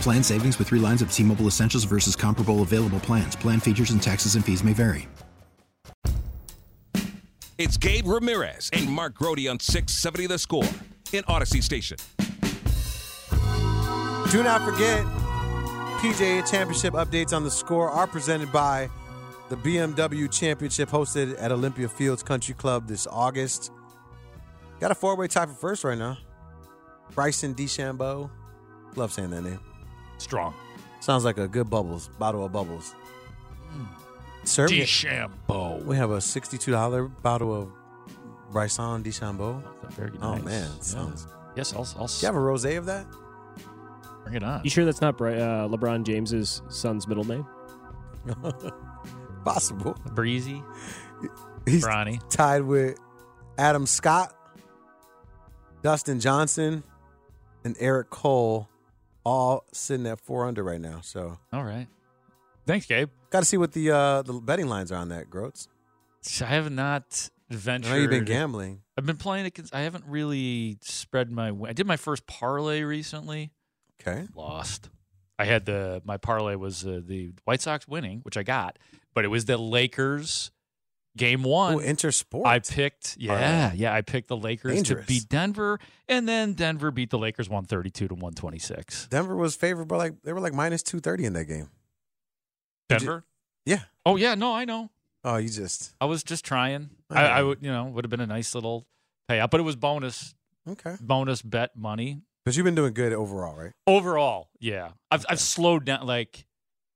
Plan savings with three lines of T Mobile Essentials versus comparable available plans. Plan features and taxes and fees may vary. It's Gabe Ramirez and Mark Grote on 670 The Score in Audacy Station. Do not forget, PGA Championship updates on the score are presented by the BMW Championship hosted at Olympia Fields Country Club this August. Got a four way tie for first right now. Bryson DeChambeau. Love saying that name. Strong. Sounds like a good bubbles, bottle of bubbles. Sir, we- DeChambeau. we have a $62 bottle of Bryson DeChambeau. Very nice. Oh, nice. man, Yeah. sounds- Yes, I'll, I'll Do you have a rosé of that? bring it on. You sure that's not Bri- uh, LeBron James's son's middle name? Possible. Breezy, He's Bronny. tied with Adam Scott, Dustin Johnson, and Eric Cole, all sitting at four under right now. So All right. Thanks, Gabe. got to see what the uh, the betting lines are on that, Groats. I have not I ventured. know you've been gambling. I've been playing it. I haven't really spread my. I did my first parlay recently. Okay. Lost. I had the my parlay was uh, the White Sox winning, which I got, but it was the Lakers game one. Oh, Intersport. I picked, yeah, yeah. I picked the Lakers Dangerous. to beat Denver, and then Denver beat the Lakers one thirty two to one twenty six. Denver was favored by like they were like minus two thirty in that game. Did you- Denver. Yeah. Oh yeah, no, I know. Oh, you just I was just trying. Oh, I I, I would, you know, would have been a nice little payout, but it was bonus okay. bonus bet money. Because you've been doing good overall, right? Overall, yeah, I've I've slowed down. Like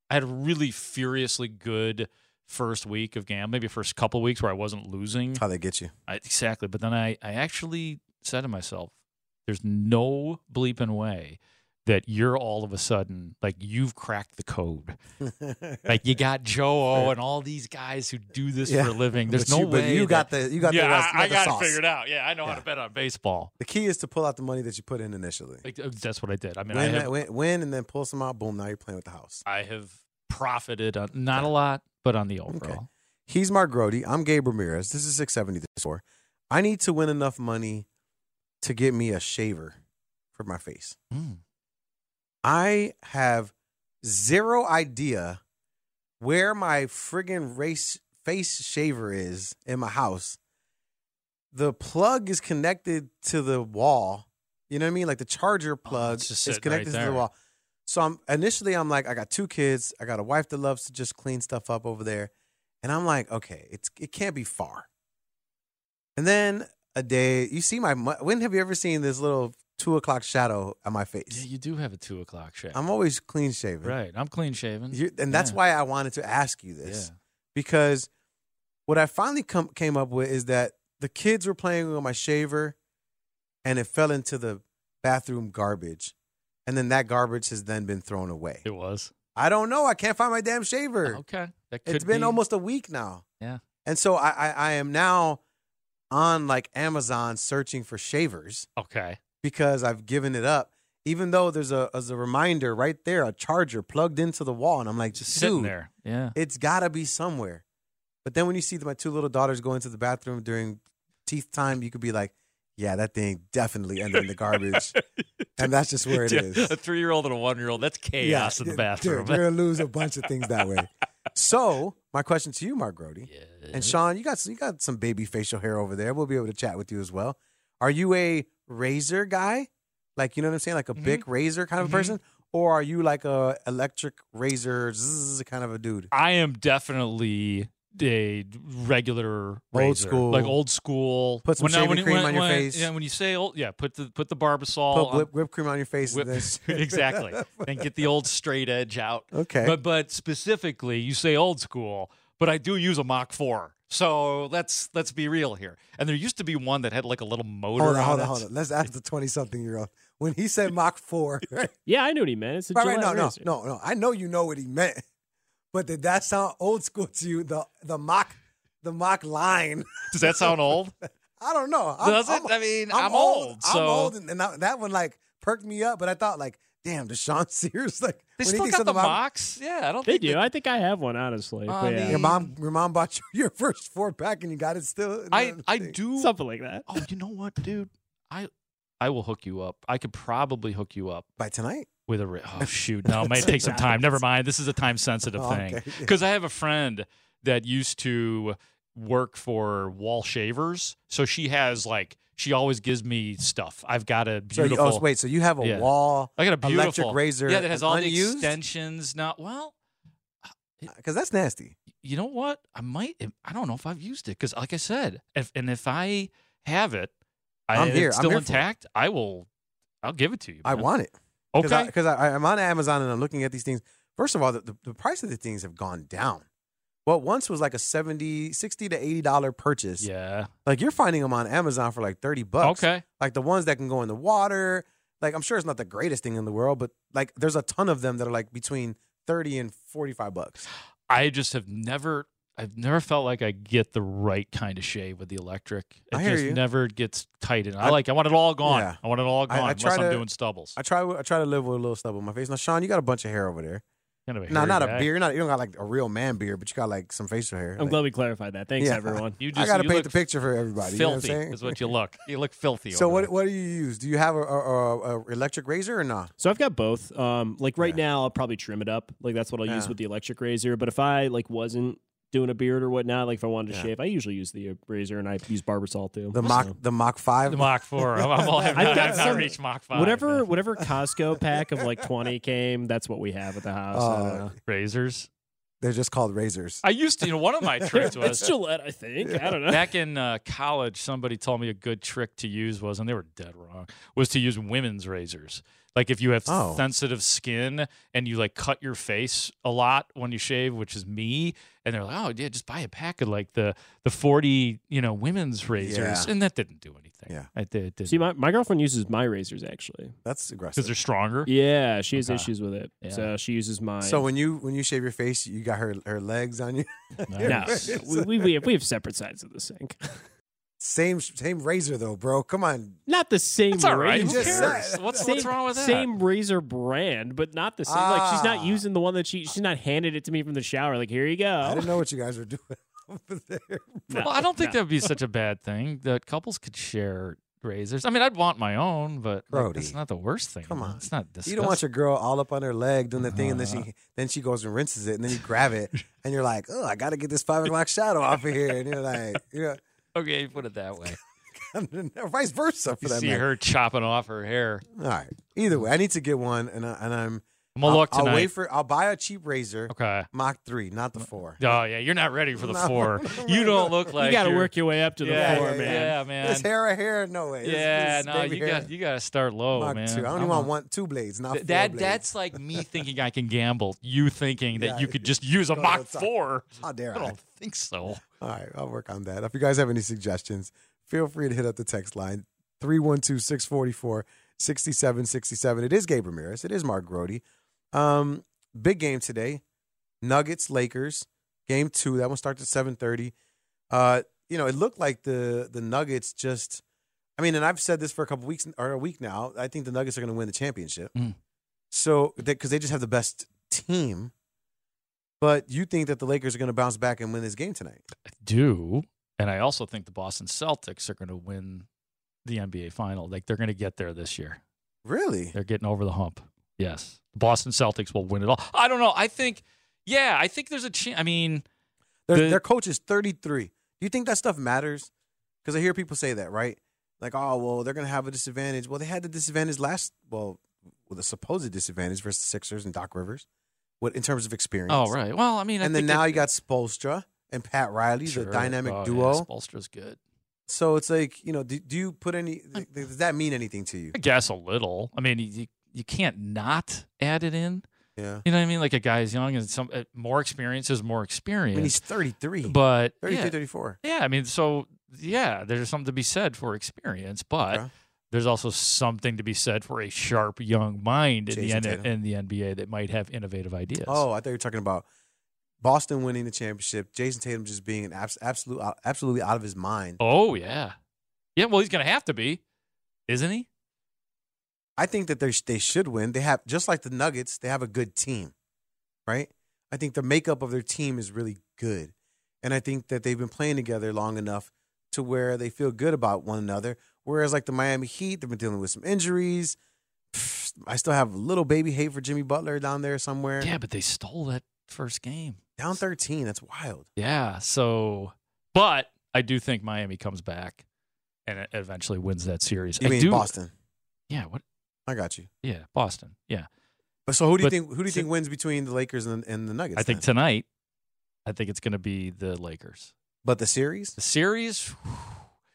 I had a really furiously good first week of gam, maybe first couple weeks where I wasn't losing. How they get you? I, exactly, but then I I actually said to myself, "There's no bleeping way." That you're all of a sudden like you've cracked the code. Like you got Joe O and all these guys who do this Yeah. for a living. There's But no you- but way. you got that- the- you got the yeah, rest- you I, got the got it figured out. Yeah, I know how to bet on baseball. the key is to pull out the money that you put in initially. Like, uh, that's what I did. I mean, I win, have, win, win, and then pull some out. Boom! Now you're playing with the house. I have profited on not a lot, but on the overall. He's Mark Grote. I'm Gabe Ramirez. This is 670 the. I need to win enough money to get me a shaver for my face. Mm. I have zero idea where my friggin' race face shaver is in my house. The plug is connected to the wall. You know what I mean? Like the charger plug Oh, is sitting right connected to the wall. So I'm initially I'm like, I got two kids. I got a wife that loves to just clean stuff up over there. And I'm like, okay, it's it can't be far. And then a day, you see my when have you ever seen this little two o'clock shadow on my Yeah, face? you do have a two o'clock shave. I'm always clean shaven. right. I'm clean shaven. You- and that's Yeah. why I wanted to ask you this Yeah. because what I finally come, came up with is that the kids were playing with my shaver, and it fell into the bathroom garbage, and then that garbage has then been thrown away. It was I don't know. I can't find my damn shaver. Oh, okay. That could It's been be- almost a week now, yeah. and so I, I, I am now on like Amazon searching for shavers Okay. because I've given it up. Even though there's a as a reminder right there, a charger plugged into the wall, and I'm like, Just sitting "Dude, there. Yeah. It's got to be somewhere. But then when you see my two little daughters go into the bathroom during teeth time, you could be like, yeah, that thing definitely ended in the garbage. and that's just where it is. A three year old and a one year old. That's chaos in the bathroom. Dude, you're going to lose a bunch of things that way. So, my question to you, Mark Grote, and Sean, you got, you got some baby facial hair over there. We'll be able to chat with you as well. Are you a razor guy? Like you know what I'm saying? Like a Mhm. big razor kind of Mhm. person, or are you like a electric razor zzz kind of a dude? I am definitely a regular Old razor. school. like old school. Put some When- shaving when- cream when- on your when- face. Yeah, when you say old, yeah, put the put the barbasol. Put whip, whipped cream on your face. whip- and exactly, and get the old straight edge out. Okay. But but specifically, you say old school, but I do use a Mach Four. So let's let's be real here. And there used to be one that had like a little motor. hold on, on hold it. on, hold on. Let's ask the twenty-something year old when he said Mach Four. Yeah, I knew what he meant. It's a right, right, no, Gillette no, no, no. I know you know what he meant, but did that sound old school to you? The the Mach, the Mach line. Does that sound old? I don't know. I'm, Does it? I'm- I mean, I'm old, so- I'm old, and, and that, that one like perked me up. But I thought like, damn, Deshaun Sears like They when he still got the something about- Yeah, I don't They think do. that- I think I have one, honestly. I but yeah. Your mom, your mom bought you your first four pack, and you got it still. I I do. Something like that. Oh, you know what, dude? I I will hook you up. I could probably hook you up by tonight. With a. ri- Oh shoot, no, it might take some time. Never mind. This is a time sensitive Oh, thing okay. because I have a friend that used to work for Wahl Shavers, so she has like she always gives me stuff. I've got a So beautiful. you, oh, wait, so you have a Yeah. Wahl I got a beautiful electric razor, Yeah, that has all unused? the extensions. Not well. because that's nasty. you know what? I might. I don't know if I've used it because, like I said, if and if I have it, I, I'm here. It's I'm still here intact. I will. I'll give it to you. I want it. Okay. Because I, am on Amazon and I'm looking at these things. First of all, the, the, the price of the things have gone down. What once was like a 70 60 to $80 purchase. yeah. Like you're finding them on Amazon for like 30 bucks. Okay. Like the ones that can go in the water. Like I'm sure it's not the greatest thing in the world, but like there's a ton of them that are like between 30 and 45 bucks. I just have never. I've never felt like I get the right kind of shave with the electric. It I hear just you. never gets tight. And I, I- like. I want it all gone. Yeah. I want it all gone. I unless try I'm to- doing stubbles. I try I try to live with a little stubble on my face. Now, Sean, you got a bunch of hair over there. Kind of a No, hairy not a guy. beard. You're not, you don't got like a real man beard, but you got like some facial hair. I'm Like, glad we clarified that. Thanks, Yeah. everyone. You I just got to you paint the picture for everybody. You know what I'm Filthy saying? is what you look. You look filthy. So over what there. what do you use? Do you have a, a, a, a electric razor or not? So I've got both. Um, like right Yeah. now, I'll probably trim it up. Like that's what I'll use with the electric razor. But if I like wasn't doing a beard or whatnot, like if I wanted to Yeah. shave, I usually use the uh, razor and I use Barbasol too. The So- Mach the Mach Five. The Mach Four. I'm, I'm all, I've, I've not, got I've not some- reached Mach Five. Whatever, man. whatever Costco pack of like twenty came, that's what we have at the house. I don't Uh, know. razors. They're just called razors. I used to, you know, one of my tricks was it's was Gillette, I think. I don't know. back in uh, college. Somebody told me a good trick to use was, and they were dead wrong, was to use women's razors. Like if you have Oh. sensitive skin and you like cut your face a lot when you shave, which is me, and they're like, "Oh, yeah, just buy a pack of like the the forty, you know, women's razors," Yeah. and that didn't do anything. Yeah. I did. did See, my, my girlfriend uses my razors actually. That's aggressive. because they're stronger. Yeah, she has Okay. issues with it. Yeah. So she uses mine. So when you when you shave your face, you got her her legs on you. no, Nice. we, we, we have, we have separate sides of the sink. Same same razor though, bro. Come on. Not the same That's all right. razor. Who cares? What's, Same, what's wrong with that? Same razor brand, but not the same. Like she's not Ah. using the one that she she's not handed it to me from the shower. Like here you go. I didn't know what you guys were doing over there. No, Well, I don't think no. that would be such a bad thing that couples could share razors. I mean, I'd want my own, but like, Brody. it's not the worst thing. Come on. it's not. Disgusting. You don't want your girl all up on her leg doing the thing, and then Uh-huh. she then she goes and rinses it, and then you grab it, and you're like, oh, I got to get this five o'clock shadow off of here, and you're like, you Okay, put it that way. know, or vice versa for You that see matter. her chopping off her hair. All right. Either way, I need to get one, and I, and I'm I'm gonna I'll, look I'll wait for. I'll buy a cheap razor, okay. Mach three, not the four. Oh yeah, you're not ready for the No, four. You don't look like you got to work your way up to the yeah, floor, yeah, man. Yeah, man. This hair, a hair, no way. Yeah, this no, you hair, got you got to start low, Mach man. two. I only I'm want a- one, two blades, not Th- four that blades. that's like me thinking I can gamble. You thinking that Yeah. you could just use a Go Mach four. How dare I I? don't think so. All right, I'll work on that. If you guys have any suggestions, feel free to hit up the text line 312 644 6767. It is Gabe Ramirez. It is Mark Grote. Um, big game today. Nuggets, Lakers, game two. That one starts at 730. Uh, you know, it looked like the the Nuggets just I mean, and I've said this for a couple weeks or a week now. I think the Nuggets are going to win the championship. Mm. So, because they just have the best team. But you think that the Lakers are going to bounce back and win this game tonight? I do, and I also think the Boston Celtics are going to win the NBA final. Like they're going to get there this year. Really? They're getting over the hump. Yes, the Boston Celtics will win it all. I don't know. I think, yeah, I think there's a chance. I mean, Their, The- their coach is 33. Do you think that stuff matters? Because I hear people say that, right? like, oh well, they're gonna have a disadvantage. Well, they had the disadvantage last. Well, with a supposed disadvantage versus the Sixers and Doc Rivers, what in terms of experience. Oh, right. Well, I mean, I and then now it- you got Spoelstra and Pat Riley, Sure. the dynamic Oh, duo. Yeah, Spoelstra's good. So it's like, you know, do, do you put any? Does that mean anything to you? I guess a little. I mean, you you can't not add it in. Yeah. You know what I mean? Like a guy guy's young and some uh, more experience is more experience. I mean, he's 33. but 33, yeah, 34. yeah, I mean, so yeah, there's something to be said for experience, but. There's also something to be said for a sharp young mind in the, N- in the NBA that might have innovative ideas. Oh, I thought you were talking about Boston winning the championship. Jayson Tatum just being an abs- absolute, uh, absolutely out of his mind. oh yeah, yeah. Well, he's gonna have to be, isn't he? I think that they they should win. They have just like the Nuggets. They have a good team, right? I think the makeup of their team is really good, and I think that they've been playing together long enough to where they feel good about one another. Whereas like the Miami Heat, they've been dealing with some injuries. Pfft, I still have a little baby hate for Jimmy Butler down there somewhere. Yeah, but they stole that first game. Down thirteen, that's wild. Yeah. So, but I do think Miami comes back and eventually wins that series. You I mean do, Boston? Yeah. What? I got you. Yeah, Boston. Yeah. But so who do you But think? Who do you think wins between the Lakers and, and the Nuggets? I think then? tonight, I think it's going to be the Lakers. but the series. The series, whew,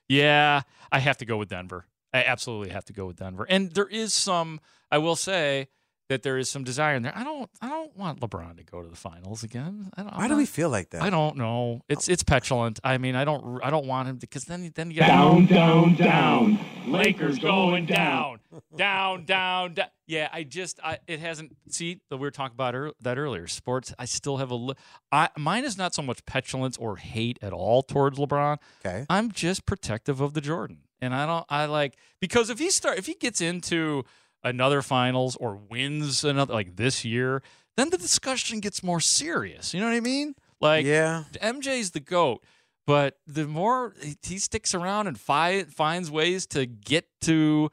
yeah, I have to go with Denver. I absolutely have to go with Denver. And there is some, I will say that there is some desire in there. I don't, I don't want LeBron to go to the finals again. I don't, I'm Why do we feel like that? I don't know. It's it's petulant. I mean, I don't I don't want him to because then then you get Down, down, down. Lakers going down. down, down, down. Yeah, I just I it hasn't. See, that we were talking about ear- that earlier. Sports. I still have a. Li- I mine is not so much petulance or hate at all towards LeBron. Okay. I'm just protective of the Jordan, and I don't. I like because if he start if he gets into another finals or wins another like this year, then the discussion gets more serious. You know what I mean? Like yeah. MJ's the goat, but the more he- sticks around and fi- finds ways to get to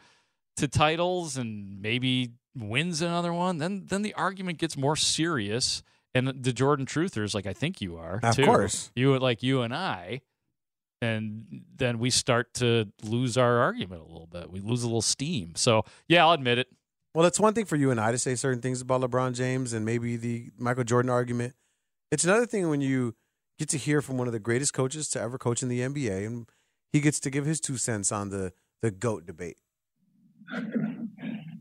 to titles and maybe wins another one, then then the argument gets more serious. And the Jordan truthers, like I think you are, Of too, course. you like you and I, and then we start to lose our argument a little bit. We lose a little steam. So yeah, I'll admit it. Well, it's one thing for you and I to say certain things about LeBron James and maybe the Michael Jordan argument. It's another thing when you get to hear from one of the greatest coaches to ever coach in the NBA, and he gets to give his two cents on the the goat debate.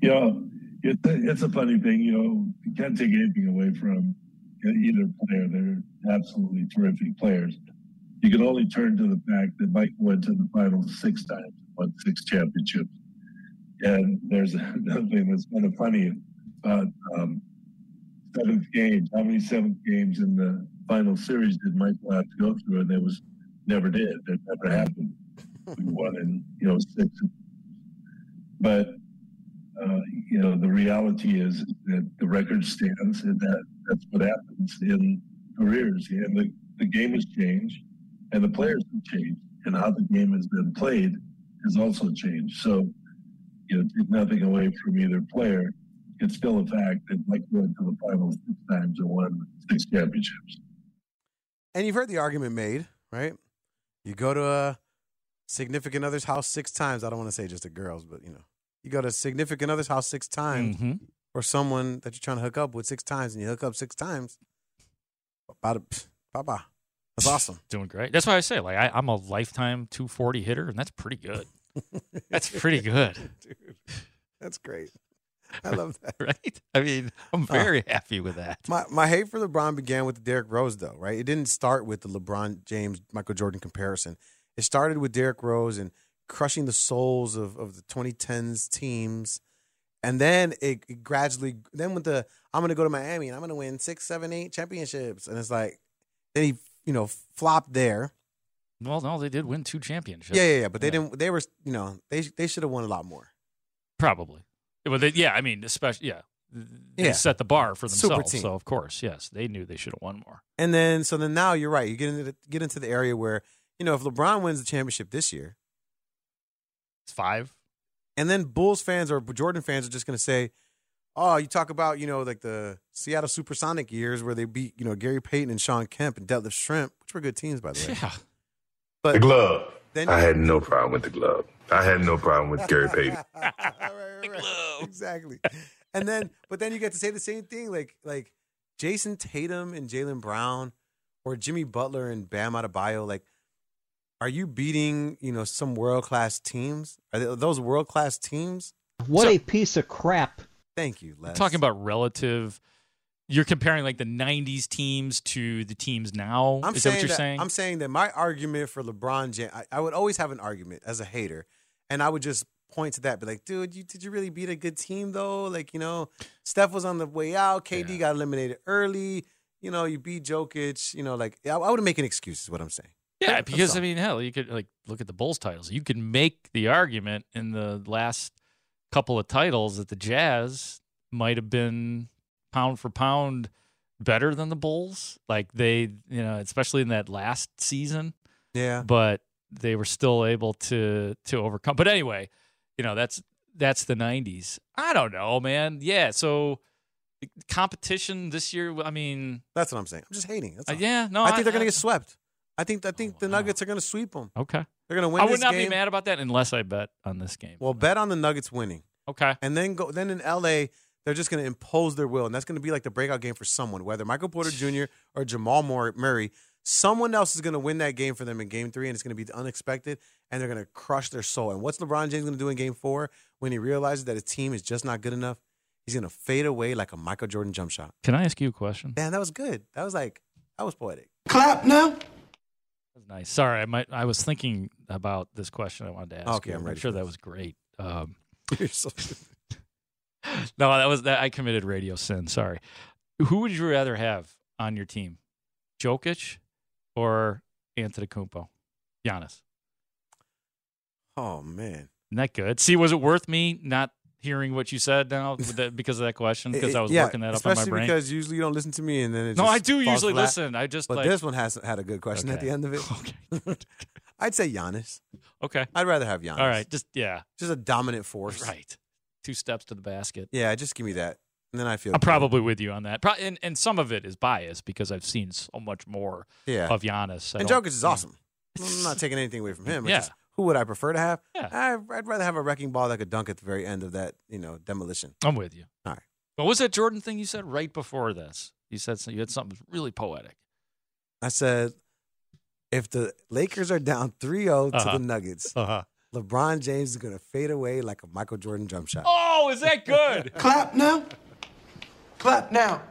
You know, it's a, it's a funny thing. You know, you can't take anything away from either player. They're absolutely terrific players. You can only turn to the fact that Mike went to the finals six times, won six championships. And there's another thing that's kind of funny about um, seventh games. How many seventh games in the final series did Michael have to go through? And there was never did. It never happened. We won in you know six. But uh, you know the reality is that the record stands, and that that's what happens in careers. And the, the game has changed, and the players have changed, and how the game has been played has also changed. So you know, take nothing away from either player. It's still a fact that Mike went to the finals six times and won six championships. And you've heard the argument made, right? You go to a significant other's house six times. I don't want to say just the girls, but you know, you go to a significant other's house six times, Mhm. or someone that you're trying to hook up with six times, and you hook up six times. Bada, pff, bye-bye. That's awesome. Doing great. That's why I say, like, I, I'm a lifetime 240 hitter, and that's pretty good. That's pretty good, Dude, that's great. I love that. right? I mean, I'm uh, very happy with that. My my hate for LeBron began with Derrick Rose, though, right? It didn't start with the LeBron James Michael Jordan comparison. It started with Derrick Rose and crushing the souls of, of the 2010s teams, and then it, it gradually then with the I'm going to go to Miami and I'm going to win six, seven, eight championships, and it's like then he you know flopped there. Well, no, they did win two championships. Yeah, yeah, yeah. But they Yeah. didn't. They were you know they they should have won a lot more. Probably. Well, they, yeah, I mean, especially, yeah. They Yeah. set the bar for Super themselves. team. So, of course, yes, they knew they should have won more. And then so then now you're right. You get into the, get into the area where you know if LeBron wins the championship this year, It's five. And then Bulls fans or Jordan fans are just going to say, "Oh, you talk about you know like the Seattle Supersonic years where they beat you know Gary Payton and Sean Kemp and Detlef Schrempf, which were good teams by the way." Yeah. But the glove. then I had no problem with the glove. I had no problem with Gary Payton. right, right, right. Exactly. And then, but then you get to say the same thing, like like Jayson Tatum and Jaylen Brown, or Jimmy Butler and Bam Adebayo. Like, are you beating you know some world class teams? Are they, those world class teams? What a piece of crap! Thank you, Les. Talking about relative, you're comparing like the '90s teams to the teams now. I'm Is saying that what you're that, saying? I'm saying that my argument for LeBron James, I, I would always have an argument as a hater, and I would just point to that, be like, dude, you, did you really beat a good team though? Like, you know, Steph was on the way out, KD got eliminated early. You know, you beat Jokic. You know, like I, I would make an excuse. Is what I'm saying. Yeah, because. I mean, hell, you could like look at the Bulls titles. You could make the argument in the last couple of titles that the Jazz might have been pound for pound better than the Bulls. Like they, you know, especially in that last season. Yeah. But they were still able to to overcome. But anyway, you know, that's that's the 90s. I don't know, man. Yeah, so competition this year, I mean, That's what I'm saying. I'm just hating. Uh, yeah, no, I think they're gonna get swept. I think I think the Nuggets are gonna sweep them. Okay. They're gonna win. I would not game. be mad about that unless I bet on this game. Well, bet on the Nuggets winning. Okay. And then go. Then in LA, they're just going to impose their will, and that's going to be like the breakout game for someone, whether Michael Porter Jr. or Jamal Murray. Someone else is going to win that game for them in Game Three, and it's going to be unexpected, and they're going to crush their soul. And what's LeBron James going to do in Game Four when he realizes that his team is just not good enough? He's going to fade away like a Michael Jordan jump shot. Can I ask you a question? Man, that was good. That was like that was poetic. Clap now. That's nice. Sorry, I might. I was thinking about this question I wanted to ask. Okay, you. I'm ready sure that was great. Um, so- no, that was that. I committed radio sin. Sorry. Who would you rather have on your team, Jokic or Antetokounmpo? Giannis. oh man, Isn't that good? See, was it worth me not hearing what you said now with that, because of that question? Because I was yeah, working that up in my brain. because usually you don't listen to me, and then no, I do usually flat. listen. I just But like this one has had a good question at the end of it. okay. I'd say Giannis. okay. I'd rather have Giannis. All right. Just yeah. just a dominant force. Right. Two steps to the basket. Yeah, just give me that, and then I feel. I'm good. probably with you on that. Pro- and, and some of it is bias because I've seen so much more yeah. of Giannis. I and Jokic is awesome. I'm not taking anything away from him. It's Yeah. just, who would I prefer to have? Yeah. I, I'd rather have a wrecking ball that could dunk at the very end of that, you know, demolition. I'm with you. All right. What was that Jordan thing you said right before this? You said so- you had something really poetic. I said, if the Lakers are down 3-0 to Uh-huh. the Nuggets, Uh-huh. LeBron James is going to fade away like a Michael Jordan jump shot. Oh, is that good? Clap now. Clap now.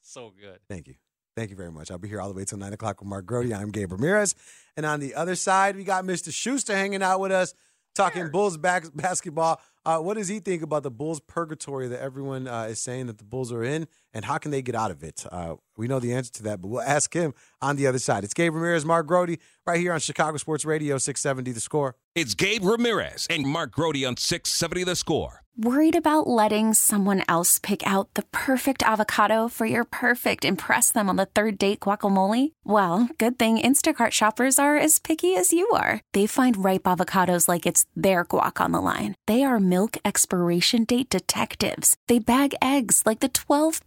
so good. Thank you. Thank you very much. I'll be here all the way till 9 o'clock with Mark Grote. I'm Gabe Ramirez. And on the other side, we got Mr. Schuster hanging out with us, talking Bulls back, basketball. Uh, what does he think about the Bulls purgatory that everyone uh, is saying that the Bulls are in, and how can they get out of it? Uh, we know the answer to that, but we'll ask him on the other side. It's Gabe Ramirez, Mark Grote, right here on Chicago Sports Radio 670 The Score. It's Gabe Ramirez and Mark Grote on 670 The Score. Worried about letting someone else pick out the perfect avocado for your perfect impress them on the third date guacamole? Well, good thing Instacart shoppers are as picky as you are. They find ripe avocados like it's their guac on the line. They are milk expiration date detectives. They bag eggs like the 12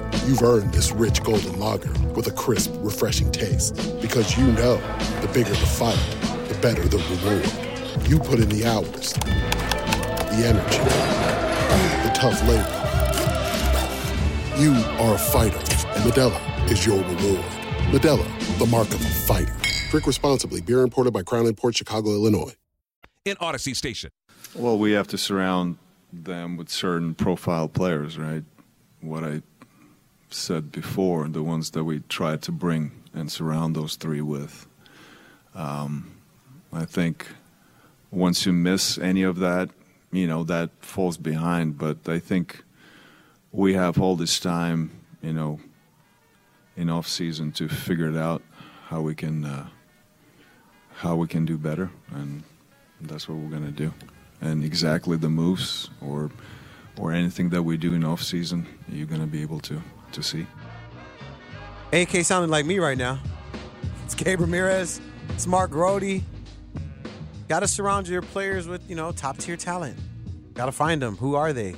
You've earned this rich golden lager with a crisp, refreshing taste. Because you know the bigger the fight, the better the reward. You put in the hours, the energy, the tough labor. You are a fighter, and Modelo is your reward. Modelo, the mark of a fighter. Drink responsibly. Beer imported by Crown Port Chicago, Illinois. In Audacy Station. Well, we have to surround them with certain profile players, right? What I said before, the ones that we try to bring and surround those three with. Um, I think once you miss any of that, you know, that falls behind. But I think we have all this time, you know, in off season to figure it out how we can uh, how we can do better, and that's what we're going to do. And exactly the moves or or anything that we do in off season, you're going to be able to to see. AK sounding like me right now. It's Gabe Ramirez. It's Mark Grote. Got to surround your players with, you know, top tier talent. Got to find them. Who are they?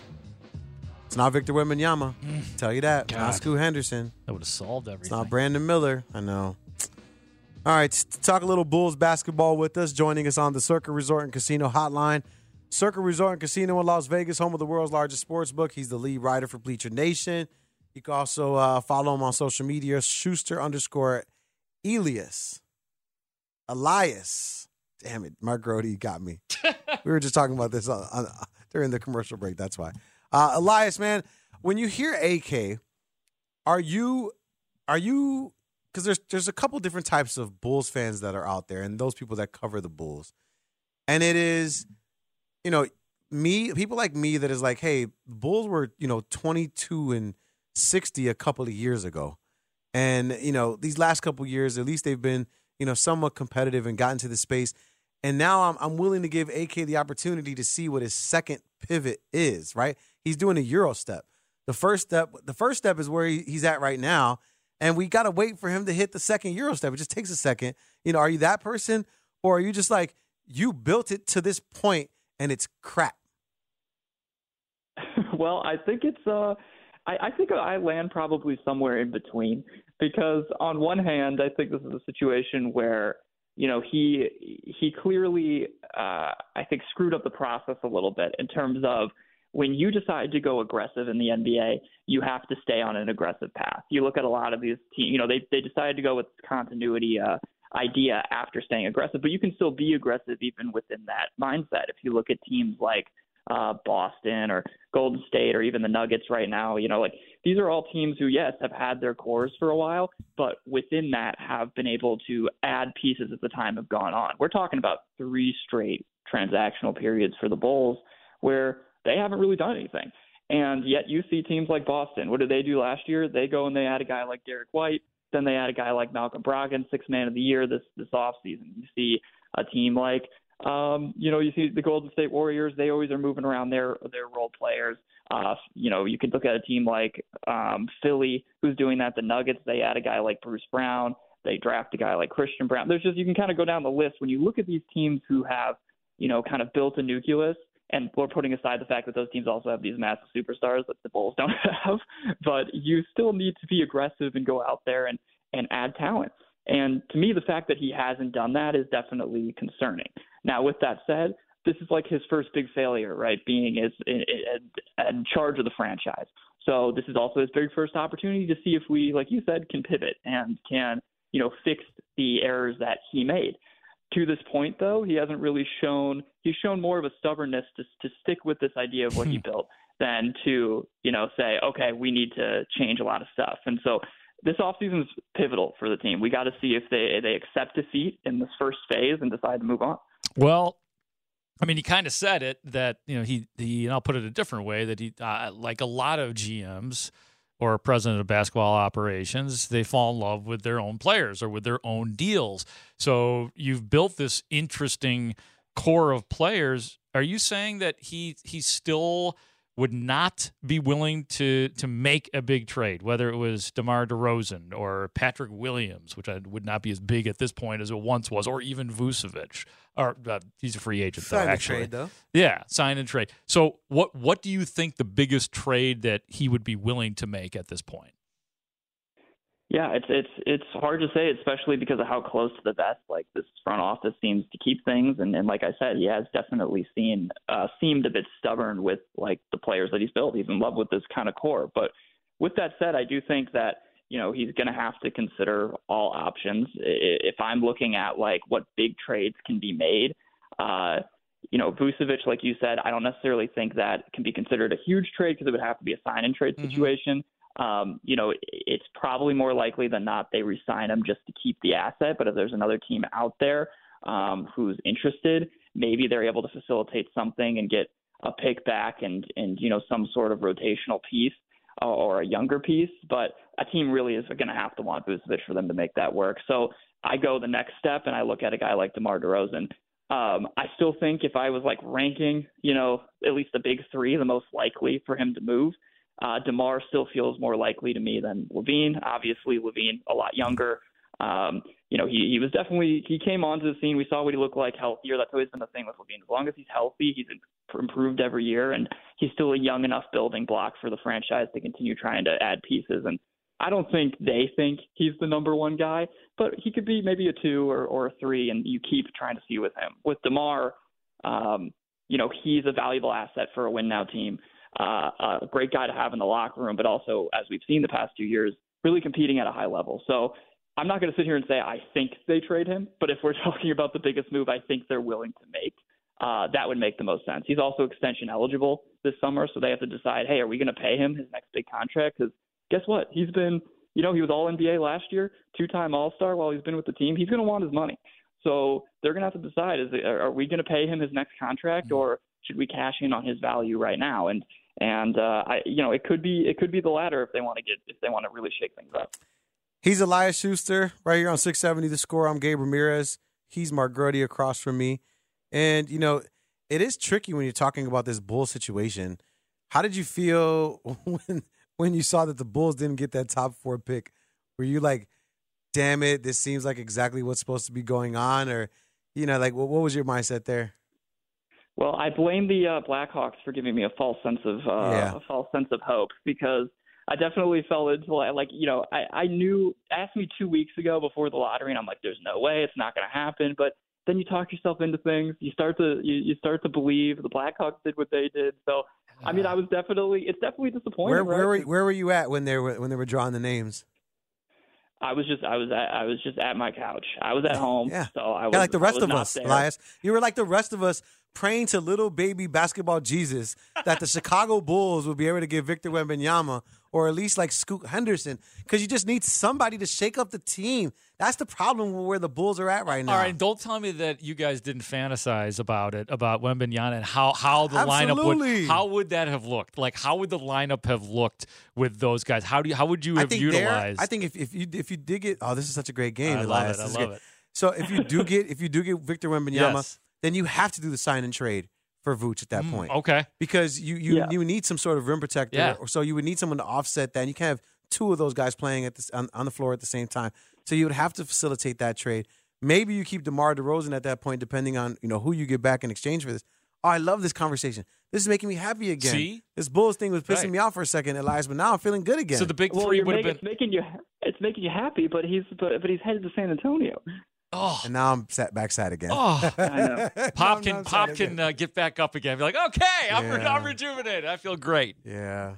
It's not Victor Wembanyama. Mm. Tell you that. It's Not God. Scoot Henderson. That would have solved It's everything. not Brandon Miller. I know. All right, to talk a little Bulls basketball with us. Joining us on the Circa Resort and Casino Hotline. Circa Resort and Casino in Las Vegas, home of the world's largest sports book. He's the lead writer for Bleacher Nation. You can also uh, follow him on social media, Schuster underscore Elias. Elias. Damn it, Mark Grote got me. we were just talking about this on, on, during the commercial break. That's why. Uh, Elias, man, when you hear AK, are you are you because there's there's a couple different types of Bulls fans that are out there, and those people that cover the Bulls, and it is, you know, me people like me that is like, hey, Bulls were you know 22 and 60 a couple of years ago, and you know these last couple years, at least they've been you know somewhat competitive and gotten to the space, and now I'm I'm willing to give AK the opportunity to see what his second pivot is. Right, he's doing a Euro step. The first step, the first step is where he, he's at right now, and we got to wait for him to hit the second Euro step. It just takes a second. You know, are you that person, or are you just like you built it to this point and it's crap? well, I think it's uh I, I think I land probably somewhere in between because on one hand, I think this is a situation where you know he he clearly uh, I think screwed up the process a little bit in terms of when you decide to go aggressive in the NBA, you have to stay on an aggressive path. You look at a lot of these teams, you know, they they decided to go with continuity uh, idea after staying aggressive, but you can still be aggressive even within that mindset. If you look at teams like uh, Boston or Golden State or even the Nuggets right now. You know, like these are all teams who, yes, have had their cores for a while, but within that have been able to add pieces as the time have gone on. We're talking about three straight transactional periods for the Bulls where they haven't really done anything. And yet you see teams like Boston. What did they do last year? They go and they add a guy like Derrick White. Then they add a guy like Malcolm Brogdon, six man of the year this this offseason. You see a team like um, you know, you see the Golden State Warriors, they always are moving around their their role players. Uh, you know, you could look at a team like um, Philly who's doing that. The Nuggets, they add a guy like Bruce Brown. They draft a guy like Christian Braun. There's just you can kind of go down the list when you look at these teams who have, you know, kind of built a nucleus. And we're putting aside the fact that those teams also have these massive superstars that the Bulls don't have, but you still need to be aggressive and go out there and and add talent. And to me, the fact that he hasn't done that is definitely concerning. Now, with that said, this is like his first big failure, right? Being is in, in, in charge of the franchise. So this is also his big first opportunity to see if we, like you said, can pivot and can, you know, fix the errors that he made. To this point, though, he hasn't really shown. He's shown more of a stubbornness to to stick with this idea of what he hmm. built than to, you know, say, okay, we need to change a lot of stuff. And so this offseason is pivotal for the team. We got to see if they they accept defeat in this first phase and decide to move on. Well, I mean, he kind of said it that you know he he. And I'll put it a different way that he uh, like a lot of GMs or president of basketball operations, they fall in love with their own players or with their own deals. So you've built this interesting core of players. Are you saying that he he's still would not be willing to to make a big trade, whether it was DeMar DeRozan or Patrick Williams, which I would not be as big at this point as it once was, or even Vucevic. Or uh, he's a free agent, though. Sign and actually, trade, though. Yeah, sign and trade. So, what what do you think the biggest trade that he would be willing to make at this point? Yeah, it's it's it's hard to say, especially because of how close to the vest like this front office seems to keep things. And, and like I said, he has definitely seen uh, seemed a bit stubborn with like the players that he's built. He's in love with this kind of core. But with that said, I do think that you know he's going to have to consider all options. If I'm looking at like what big trades can be made, uh, you know, Vucevic, like you said, I don't necessarily think that can be considered a huge trade because it would have to be a sign and trade Mm-hmm. situation. Um, you know, it's probably more likely than not they resign him just to keep the asset. But if there's another team out there um, who's interested, maybe they're able to facilitate something and get a pick back and and you know some sort of rotational piece or a younger piece. But a team really is going to have to want Vucevic for them to make that work. So I go the next step and I look at a guy like DeMar DeRozan. Um, I still think if I was like ranking, you know, at least the big three, the most likely for him to move, uh, DeMar still feels more likely to me than LaVine. Obviously, LaVine a lot younger. Um, you know, he he was definitely he came onto the scene. We saw what he looked like healthier. That's always been the thing with LaVine. As long as he's healthy, he's improved every year, and he's still a young enough building block for the franchise to continue trying to add pieces. And I don't think they think he's the number one guy, but he could be maybe a two or, or a three, and you keep trying to see with him. With Demar, um, you know, he's a valuable asset for a win now team. Uh, a great guy to have in the locker room, but also, as we've seen the past two years, really competing at a high level. So I'm not going to sit here and say I think they trade him, but if we're talking about the biggest move I think they're willing to make, uh, that would make the most sense. He's also extension eligible this summer, so they have to decide, hey, are we going to pay him his next big contract? Because guess what? He's been, you know, he was All NBA last year, two-time All-Star while he's been with the team. He's going to want his money. So they're going to have to decide: is it, are we going to pay him his next contract, or should we cash in on his value right now? And and uh, I, you know, it could be it could be the latter if they want to get if they want to really shake things up. He's Elias Schuster right here on 670 The Score. I'm Gabe Ramirez. He's Mark Grote across from me. And, you know, it is tricky when you're talking about this Bull situation. How did you feel when when you saw that the Bulls didn't get that top four pick? Were you like, damn it, this seems like exactly what's supposed to be going on? Or, you know, like, what, what was your mindset there? Well, I blame the uh, Blackhawks for giving me a false sense of uh, Yeah. a false sense of hope because I definitely fell into like, you know I I knew asked me two weeks ago before the lottery and I'm like there's no way it's not going to happen but then you talk yourself into things you start to you, you start to believe the Blackhawks did what they did so I mean I was definitely it's definitely disappointing Where, right? where, were, where were you at when they were when they were drawing the names? I was just I was at I was just at my couch I was at home Yeah. so I was Yeah, like the rest of us, there. Elias. You were like the rest of us praying to little baby basketball Jesus that the Chicago Bulls will be able to get Victor Wembanyama or at least like Scoot Henderson because you just need somebody to shake up the team. That's the problem with where the Bulls are at right now. All right, don't tell me that you guys didn't fantasize about it, about Wembanyama and how, how the lineup Absolutely. would how would that have looked? Like how would the lineup have looked with those guys? How do you how would you have there- utilized? I think if, if you if you did get oh this is such a great game. I love it, I love it. So if you do get if you do get Victor Wembanyama, Yes. Then you have to do the sign and trade for Vooch at that Mm, point. okay. Because you you Yeah. you need some sort of rim protector, Yeah. or so you would need someone to offset that. And you can't have two of those guys playing at this on, on the floor at the same time. So you would have to facilitate that trade. Maybe you keep DeMar DeRozan at that point, depending on you know who you get back in exchange for this. Oh, I love this conversation. This is making me happy again. See? This Bulls thing was pissing Right. me off for a second, Elias, but now I'm feeling good again. So the big well, three you're would have been it's making you it's making you happy but he's but but he's headed to San Antonio. Oh, and now I'm sat back sad again. Oh, know. Pop can Pop can uh, get back up again. Be like, okay, I'm, re- I'm rejuvenated. I feel great. Yeah.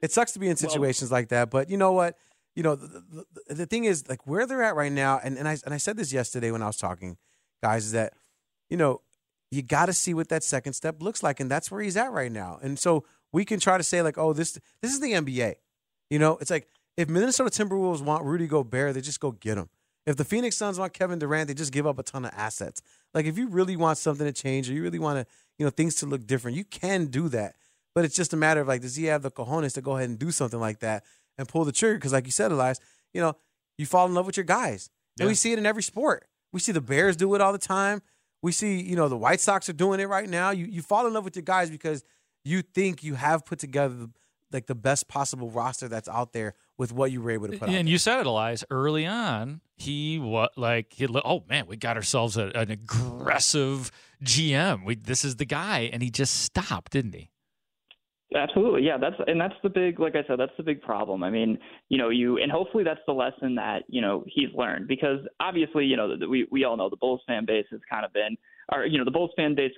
It sucks to be in situations like that, but you know what? You know, the, the, the thing is like where they're at right now, and, and I and I said this yesterday when I was talking, guys, is that, you know, you gotta see what that second step looks like, and that's where he's at right now. And so we can try to say, like, oh, this this is the NBA. You know, it's like if Minnesota Timberwolves want Rudy Gobert, they just go get him. If the Phoenix Suns want Kevin Durant, they just give up a ton of assets. Like if you really want something to change or you really want to, you know, things to look different, you can do that. But it's just a matter of like, does he have the cojones to go ahead and do something like that and pull the trigger? Because like you said, Elias, you know, you fall in love with your guys. And we see it in every sport. We see the Bears do it all the time. We see, you know, the White Sox are doing it right now. You you fall in love with your guys because you think you have put together the, like the best possible roster that's out there with what you were able to put out. And you said it, Elias, early on. He what like he oh man, we got ourselves a, an aggressive GM. We this is the guy, and he just stopped, didn't he? Absolutely, yeah. That's and that's the big, like I said, that's the big problem. I mean, you know, you and hopefully that's the lesson that you know he's learned because obviously, you know, the, we we all know the Bulls fan base has kind of been, or you know, the Bulls fan base,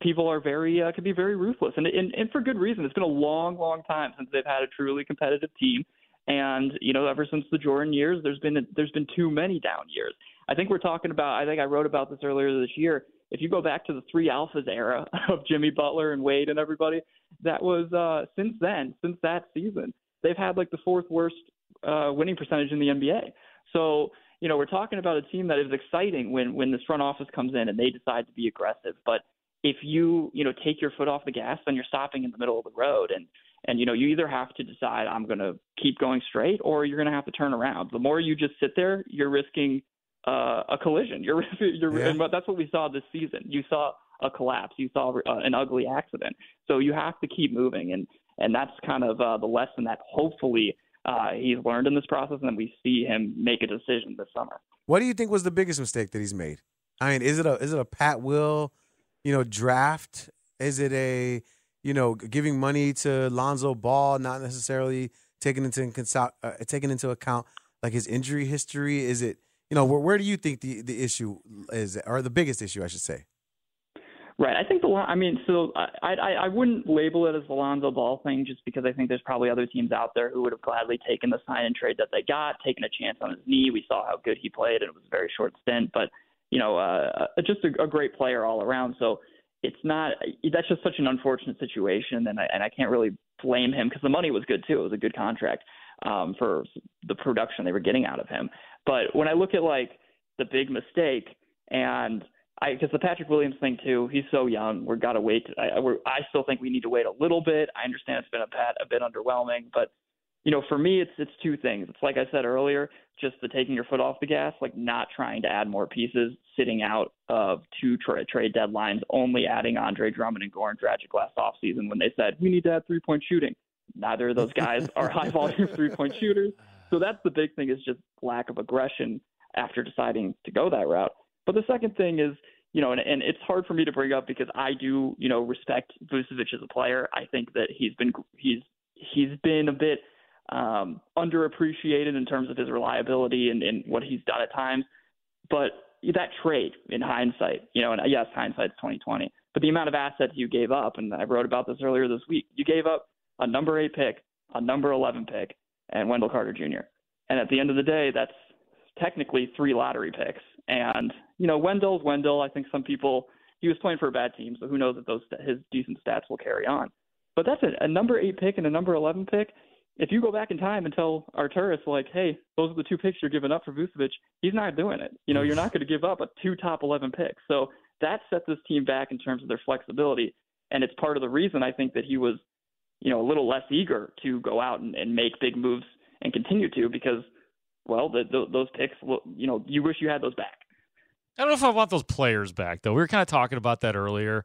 people are very uh, can be very ruthless and, and and for good reason. It's been a long, long time since they've had a truly competitive team, and you know, ever since the Jordan years, there's been a, there's been too many down years. I think we're talking about. I think I wrote about this earlier this year. if you go back to the three alphas era of Jimmy Butler and Wade and everybody, that was uh, since then, since that season, they've had like the fourth worst uh, winning percentage in the NBA. So you know, we're talking about a team that is exciting when when this front office comes in and they decide to be aggressive. But if you you know take your foot off the gas, then you're stopping in the middle of the road, and and you know you either have to decide I'm going to keep going straight or you're going to have to turn around. The more you just sit there, you're risking uh, a collision. You're, you're Yeah. and that's what we saw this season. You saw a collapse. You saw uh, an ugly accident. So you have to keep moving, and and that's kind of uh, the lesson that hopefully uh, he's learned in this process, and we see him make a decision this summer. What do you think was the biggest mistake that he's made? I mean, is it a is it a Pat Will, you know, draft? Is it a you know giving money to Lonzo Ball, not necessarily taking into uh, taking into account like his injury history? Is it you know where where do you think the the issue is, or the biggest issue, I should say? Right. I think the I mean, so I I, I wouldn't label it as the Lonzo Ball thing, just because I think there's probably other teams out there who would have gladly taken the sign and trade that they got, taken a chance on his knee. We saw how good he played, and it was a very short stint, but you know, uh, just a, a great player all around. So it's not that's just such an unfortunate situation, and I, and I can't really blame him because the money was good too. It was a good contract um, for the production they were getting out of him. But when I look at like the big mistake and because the Patrick Williams thing too, he's so young. We've got to wait. I we're, I still think we need to wait a little bit. I understand it's been a bit a bit underwhelming, but you know, for me, it's it's two things. It's like I said earlier, just the taking your foot off the gas, like not trying to add more pieces, sitting out of two tra- trade deadlines, only adding Andre Drummond and Goran Dragic last offseason when they said we need to add three point shooting. Neither of those guys are high volume three point shooters. So that's the big thing is just lack of aggression after deciding to go that route. But the second thing is, you know, and, and it's hard for me to bring up because I do, you know, respect Vucevic as a player. I think that he's been he's he's been a bit um, underappreciated in terms of his reliability and, and what he's done at times. But that trade, in hindsight, you know, and yes, hindsight's 2020. But the amount of assets you gave up, and I wrote about this earlier this week, you gave up a number eight pick, a number 11 pick, and Wendell Carter Jr. And at the end of the day, that's technically three lottery picks. And you know, Wendell's Wendell. I think some people he was playing for a bad team, so who knows if those his decent stats will carry on. But that's a, a number eight pick and a number 11 pick. If you go back in time and tell Arturas like, hey, those are the two picks you're giving up for Vucevic, he's not doing it. You know, you're not going to give up a two top 11 picks. So that set this team back in terms of their flexibility, and it's part of the reason I think that he was, you know, a little less eager to go out and, and make big moves and continue to because, well, the, the, those picks, you know, you wish you had those back. I don't know if I want those players back though. We were kind of talking about that earlier,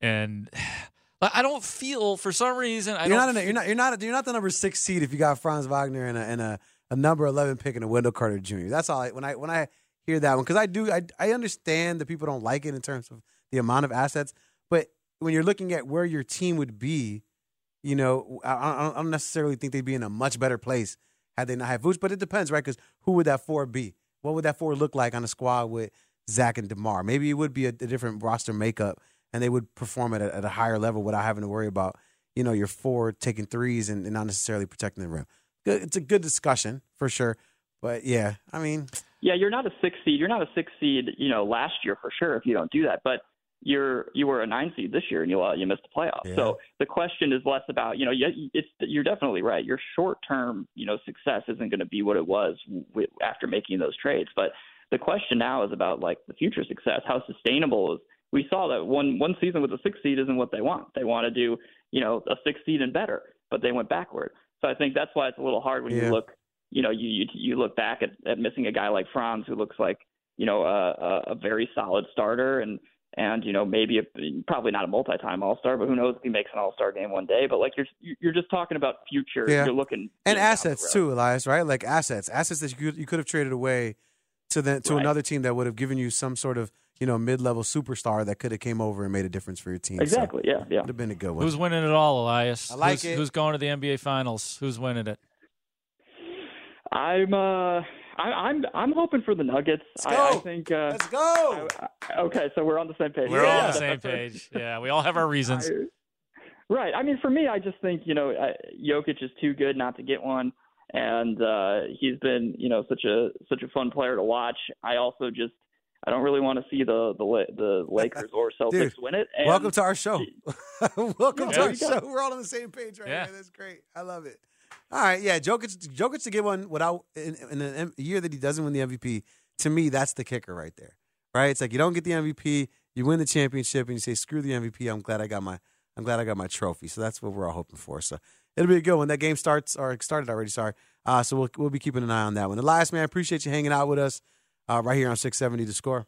and I don't feel for some reason I you're don't. not, a, you're not you're not you're not the number six seed if you got Franz Wagner and a and a, a number eleven pick and a Wendell Carter Jr. That's all. I, when I when I hear that one because I do I I understand that people don't like it in terms of the amount of assets, but when you're looking at where your team would be, you know, I, I don't necessarily think they'd be in a much better place had they not had Vooch. But it depends, right? Because who would that four be? What would that four look like on a squad with Zach and DeMar? Maybe it would be a, a different roster makeup, and they would perform at a, at a higher level without having to worry about you know your four taking threes and, and not necessarily protecting the rim. Good, it's a good discussion for sure. But yeah, I mean, yeah, you're not a six seed. You're not a six seed, you know, last year for sure if you don't do that. But you're you were a nine seed this year and you uh, you missed the playoffs. Yeah. So the question is less about you know you, it's you're definitely right. Your short term you know success isn't going to be what it was w- after making those trades. But the question now is about like the future success. How sustainable is? We saw that one one season with a six seed isn't what they want. They want to do you know a six seed and better, but they went backward. So I think that's why it's a little hard when Yeah. you look you know you you, you look back at, at missing a guy like Franz who looks like you know a, a, a very solid starter and and you know maybe a, probably not a multi-time All-Star, but who knows if he makes an All-Star game one day. But like you're you're just talking about future. Yeah. You're looking and you know, down the assets too, Elias. Right? Like assets, assets that you could, you could have traded away to the to Right. another team that would have given you some sort of you know mid level superstar that could have came over and made a difference for your team. So Exactly. Yeah. Yeah. would have been a good one. Who's winning it all, Elias? I like who's, it. Who's going to the NBA Finals? Who's winning it? I'm uh I, I'm I'm hoping for the Nuggets. Let's I, I go. think. Uh, Let's go. I- okay, so we're on the same page. We're all Yeah. on the same page. Yeah, we all have our reasons. I- right. I mean, for me, I just think you know uh, Jokic is too good not to get one, and uh, he's been you know such a such a fun player to watch. I also just I don't really want to see the the the Lakers or Celtics Dude, win it. And Welcome to our show. Welcome Yeah, to our there go. show. We're all on the same page right Yeah. here. That's great. I love it. All right, yeah, Jokic, Jokic to get one without in, in a year that he doesn't win the MVP. To me, that's the kicker right there. Right? It's like you don't get the MVP, you win the championship, and you say, "Screw the MVP." I'm glad I got my, I'm glad I got my trophy. So that's what we're all hoping for. So it'll be a good one. That game starts or started already. Sorry. Uh, so we'll we'll be keeping an eye on that one. Elias, man, appreciate you hanging out with us uh, right here on 670 The Score.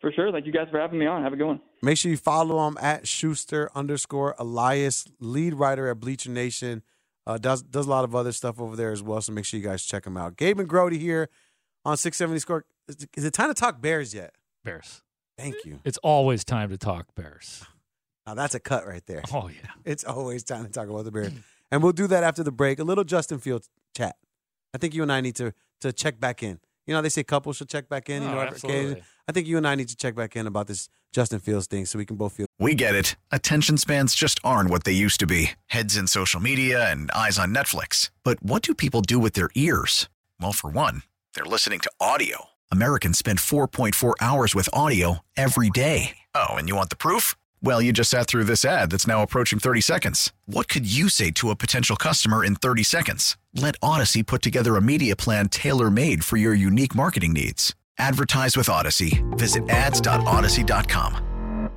For sure. Thank you guys for having me on. Have a good one. Make sure you follow him at Schuster underscore Elias, lead writer at Bleacher Nation. Uh, does does a lot of other stuff over there as well. So make sure you guys check him out. Gabe and Grote here on 670 Score. Is it- is it time to talk Bears yet? Bears. Thank you. It's always time to talk Bears. Now that's a cut right there. Oh yeah. It's always time to talk about the Bears, and we'll do that after the break. A little Justin Fields chat. I think you and I need to to check back in. You know, they say couples should check back in. you Oh, know, absolutely. I think you and I need to check back in about this Justin Fields thing, so we can both feel. We get it. Attention spans just aren't what they used to be heads in social media and eyes on Netflix. But what do people do with their ears? Well, for one, they're listening to audio. Americans spend 4.4 hours with audio every day. Oh, and you want the proof? Well, you just sat through this ad that's now approaching 30 seconds. What could you say to a potential customer in 30 seconds? Let Audacy put together a media plan tailor made for your unique marketing needs. Advertise with Audacy. Visit ads.audacy.com.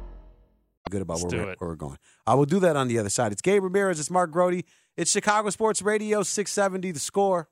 good about where we're, where we're going. I will do that on the other side. It's Gabe Ramirez. It's Mark Grote. It's Chicago Sports Radio 670. The score.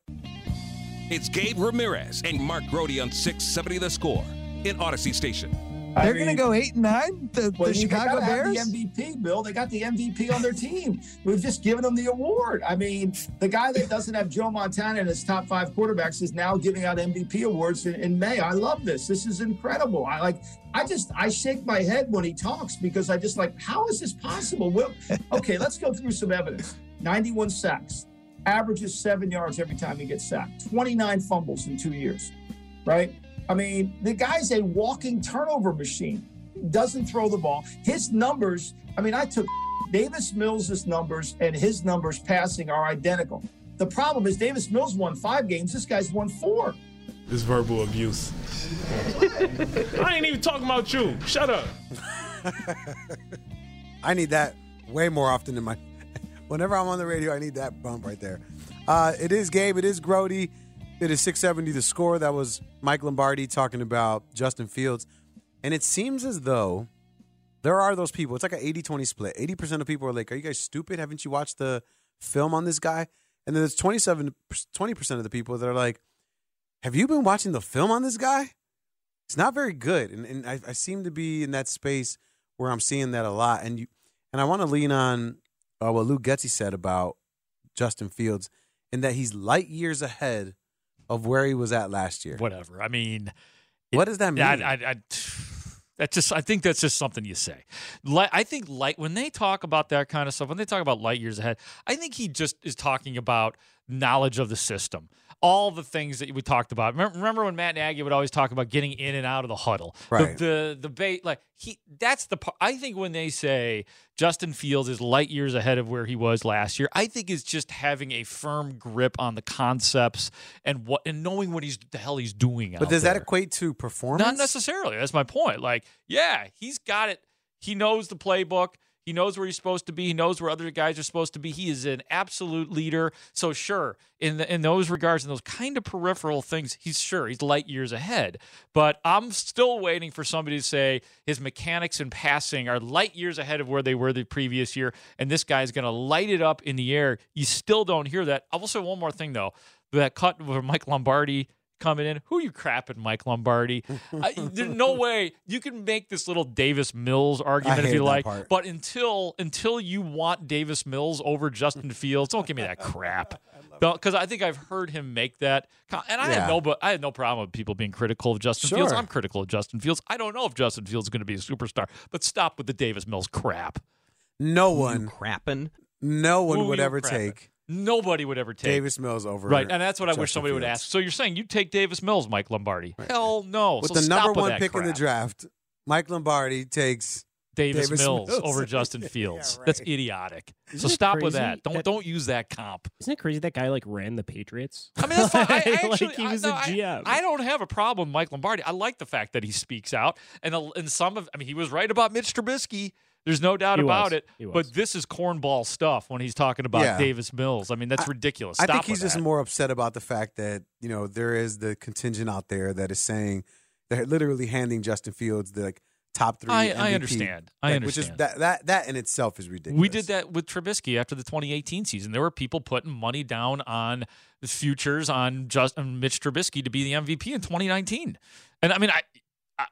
It's Gabe Ramirez and Mark Grote on 670 The Score in Audacy Station. They're going to go eight and nine. The, Well, the Chicago Bears. the MVP, Bill. They got the MVP on their team. We've just given them the award. I mean, the guy that doesn't have Joe Montana in his top five quarterbacks is now giving out MVP awards in, in May. I love this. This is incredible. I like. I just I shake my head when he talks because I just like, how is this possible? Well, okay, let's go through some evidence. 91 sacks, averages seven yards every time he gets sacked. 29 fumbles in two years, right? I mean, the guy's a walking turnover machine. Doesn't throw the ball. His numbers, I mean, I took Davis Mills' numbers and his numbers passing are identical. The problem is Davis Mills won five games. This guy's won four. This verbal abuse. I ain't even talking about you. Shut up. I need that way more often than my. Whenever I'm on the radio, I need that bump right there. Uh, it is Gabe. It is Grote. It is 670 the score. That was Mike Lombardi talking about Justin Fields. And it seems as though there are those people. It's like an 80 20 split. 80% of people are like, Are you guys stupid? Haven't you watched the film on this guy? And then there's 27, 20% of the people that are like, Have you been watching the film on this guy? It's not very good. And, and I, I seem to be in that space where I'm seeing that a lot. And you, and I want to lean on uh, what Lou Getsy said about Justin Fields and that he's light years ahead of where he was at last year. Whatever. I mean, What does that mean? I, I, I, that just I think that's just something you say. Light, I think light when they talk about that kind of stuff, when they talk about light years ahead, I think he just is talking about knowledge of the system, all the things that we talked about. Remember, when Matt Nagy would always talk about getting in and out of the huddle, Right. The the, the bait, like he. That's the part. I think when they say Justin Fields is light years ahead of where he was last year, I think is just having a firm grip on the concepts and what and knowing what he's the hell he's doing. but does there. that equate to performance? Not necessarily. That's my point. Like, yeah, he's got it. He knows the playbook. He knows where he's supposed to be. He knows where other guys are supposed to be. He is an absolute leader. So sure, in the, in those regards and those kind of peripheral things, he's sure he's light years ahead. But I'm still waiting for somebody to say his mechanics and passing are light years ahead of where they were the previous year, and this guy is going to light it up in the air. You still don't hear that. I will say one more thing though. That cut with Mike Lombardi coming in. Who you crapping, Mike Lombardi? I, there's no way you can make this little Davis Mills argument if you like, part. but until until you want Davis Mills over Justin Fields, don't give me that crap. Because I think I've heard him make that, and I Yeah. had no, but I had no problem with people being critical of Justin Fields. I'm critical of Justin Fields. I don't know if Justin Fields is going to be a superstar, but stop with the Davis Mills crap. No one, crapping. no one Who would ever crapping? take Nobody would ever take Davis Mills over Right, and that's what I wish Justin somebody would ask. So you're saying you'd take Davis Mills, Mike Lombardi? Hell no. With So the number with one that pick in the draft, Mike Lombardi takes Davis, Davis Mills, Mills. over Justin Yeah, Fields. right. That's idiotic. Isn't so it stop with that. Don't that- don't use that comp. Isn't it crazy that guy like ran the Patriots? I mean, that's fine. I, I Like, actually, he I- was no, a I- GM. I, don't have a problem with Mike Lombardi. I like the fact that he speaks out, and a- and some of, I mean, he was right about Mitch Trubisky. There's no doubt He about was. it. But this is cornball stuff when he's talking about Yeah. Davis Mills. I mean, that's ridiculous. I think he's just more upset about the fact that you know there is the contingent out there that is saying they're literally handing Justin Fields the like top three. I- I MVP, understand. I like, understand. Which is that that that in itself is ridiculous. We did that with Trubisky after the 2018 season. There were people putting money down on the futures on just on Mitch Trubisky to be the MVP in 2019. And I mean, I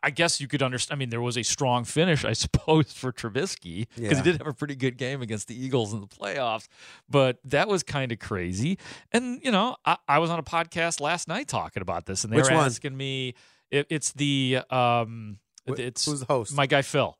I guess you could understand. I mean, there was a strong finish, I suppose, for Trubisky because Yeah. he did have a pretty good game against the Eagles in the playoffs. But that was kind of crazy. And you know, I, I was on a podcast last night talking about this, and they Which were one? asking me. It, it's the um, it's who's the host? My guy Phil.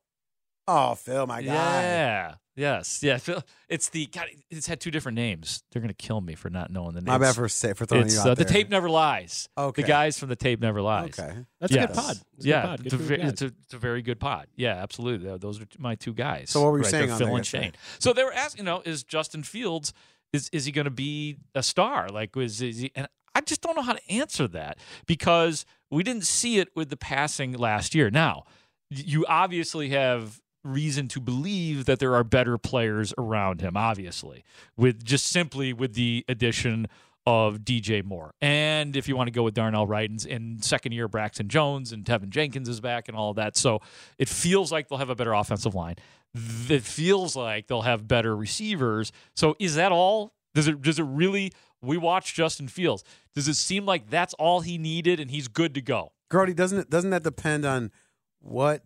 Oh, Phil, my guy. Yeah. Yes. Yeah. Phil, it's the God, it's had two different names. They're gonna kill me for not knowing the names. My bad for say, for throwing It's, you out uh, the tape never lies. Okay. The guys from the tape never lies. Okay. That's a good Yes. pod. It's a good yeah. pod. Good It's, a for ve- the guys. it's a, it's a very good pod. Yeah, absolutely. Those are my two guys. So what were you right saying there, on Phil there and yesterday? Shane. So they were asking, you know, is Justin Fields is is he going to be a star? Like was is he? And I just don't know how to answer that because we didn't see it with the passing last year. Now, you obviously have reason to believe that there are better players around him obviously with just simply with the addition of DJ Moore. And if you want to go with Darnell Wright and, and second year Braxton Jones and Teven Jenkins is back and all that. So it feels like they'll have a better offensive line. It feels like they'll have better receivers. So is that all? Does it does it really we watch Justin Fields. Does it seem like that's all he needed and he's good to go? Grote, doesn't it doesn't that depend on what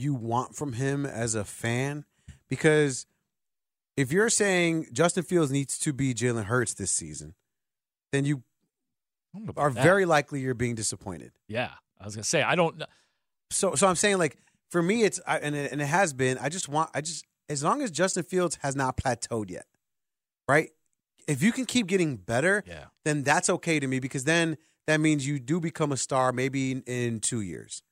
you want from him as a fan? Because if you're saying Justin Fields needs to be Jalen Hurts this season, then you I don't know about are that. very likely you're being disappointed. Yeah. I was going to say I don't know. So so I'm saying like for me it's I, and it, and it has been I just want I just as long as Justin Fields has not plateaued yet, right? If you can keep getting better, Yeah. then that's okay to me because then that means you do become a star maybe in, in two years,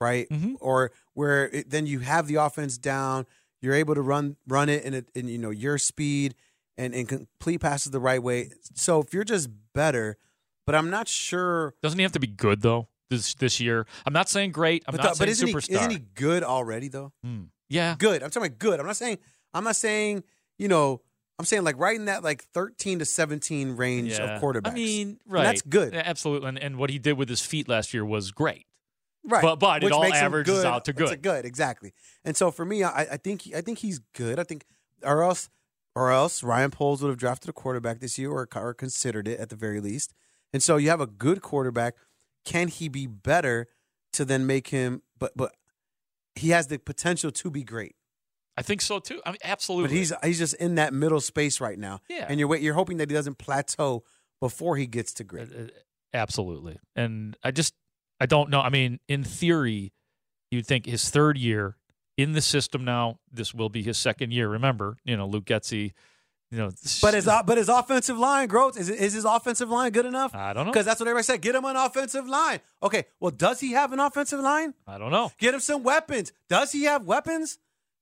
right? Mm-hmm. Or where it, then you have the offense down, you're able to run run it in, a, in you know your speed and and complete passes the right way. So if you're just better, but I'm not sure. Doesn't he have to be good though this this year? I'm not saying great. I'm but, not the- saying isn't superstar. he isn't he good already though? Hmm. Yeah. Good. I'm talking about good. I'm not saying I'm not saying you know. I'm saying like right in that like 13 to 17 range Yeah. of quarterbacks. I mean, And right. that's good. Yeah, absolutely. And, and what he did with his feet last year was great. Right. But but Which it all averages good. out to It's a good. good, exactly. And so for me, I, I think I think he's good. I think or else or else Ryan Poles would have drafted a quarterback this year or, or considered it at the very least. And so you have a good quarterback. Can he be better to then make him? But but he has the potential to be great. I think so too. I mean, absolutely. But he's he's just in that middle space right now. Yeah. And you're you're hoping that he doesn't plateau before he gets to great. Uh, absolutely. And I just I don't know. I mean, in theory, you'd think his third year in the system now. This will be his second year. Remember, you know, Luke Getsy. You know, But his but his offensive line growth is is his offensive line good enough? I don't know. Because that's what everybody said. Get him an offensive line. Okay, well, does he have an offensive line? I don't know. Get him some weapons. Does he have weapons?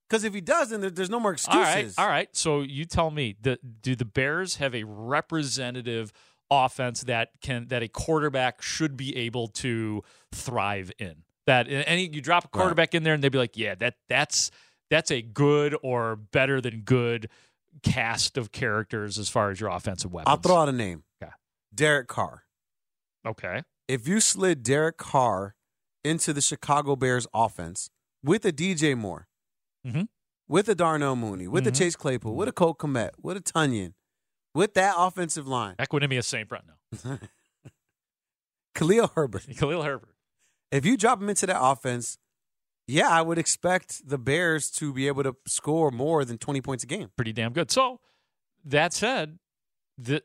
Because if he does, then there's no more excuses. All right, all right. So you tell me, do the Bears have a representative offense that can that a quarterback should be able to thrive in? That any you drop a quarterback in there and they'd be like, yeah, that that's that's a good or better than good cast of characters as far as your offensive weapons. I'll throw out a name. Okay. Derek Carr. Okay. If you slid Derek Carr into the Chicago Bears offense with a DJ Moore, Mhm. with a Darnell Mooney, with a Mhm. Chase Claypool, with a Cole Kmet, with a Tunyon, with that offensive line, Equanimeous St. Brown now. Khalil Herbert. Khalil Herbert. If you drop him into that offense, yeah, I would expect the Bears to be able to score more than 20 points a game. pretty damn good. So that said, th-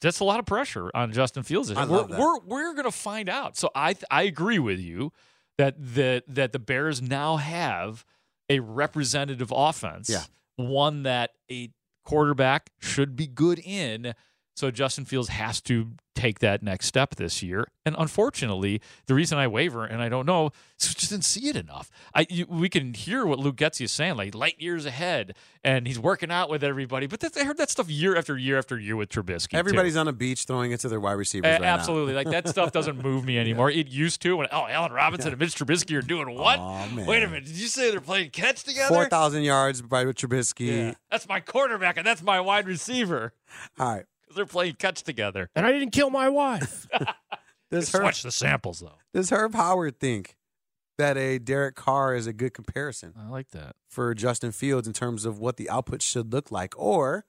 that's a lot of pressure on Justin Fields. We're, we're we're gonna find out. So I th- I agree with you that the that the Bears now have a representative offense. Yeah. One that a quarterback should be good in. So Justin Fields has to take that next step this year. And unfortunately, the reason I waver and I don't know is we just didn't see it enough. I you, we can hear what Luke Getsy is saying, like light years ahead, and he's working out with everybody. But I heard that stuff year after year after year with Trubisky. too. Everybody's on a beach throwing it to their wide receivers. A- right now. absolutely. Like that stuff doesn't move me anymore. It used to when oh Allen Robinson and Mitch Trubisky are doing what? man. Wait a minute. Did you say they're playing catch together? Four thousand yards by Trubisky. Yeah. That's my quarterback and that's my wide receiver. All right. Because they're playing catch together. And I didn't kill my wife. Does Just watch the samples though. Does Herb Howard think that a Derek Carr is a good comparison I like that. for Justin Fields in terms of what the output should look like, or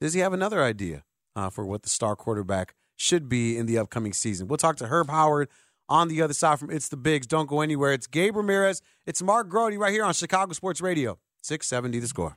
does he have another idea uh, for what the star quarterback should be in the upcoming season? We'll talk to Herb Howard on the other side from It's the Bigs. Don't go anywhere. It's Gabe Ramirez. It's Mark Grote right here on Chicago Sports Radio, six seventy the score.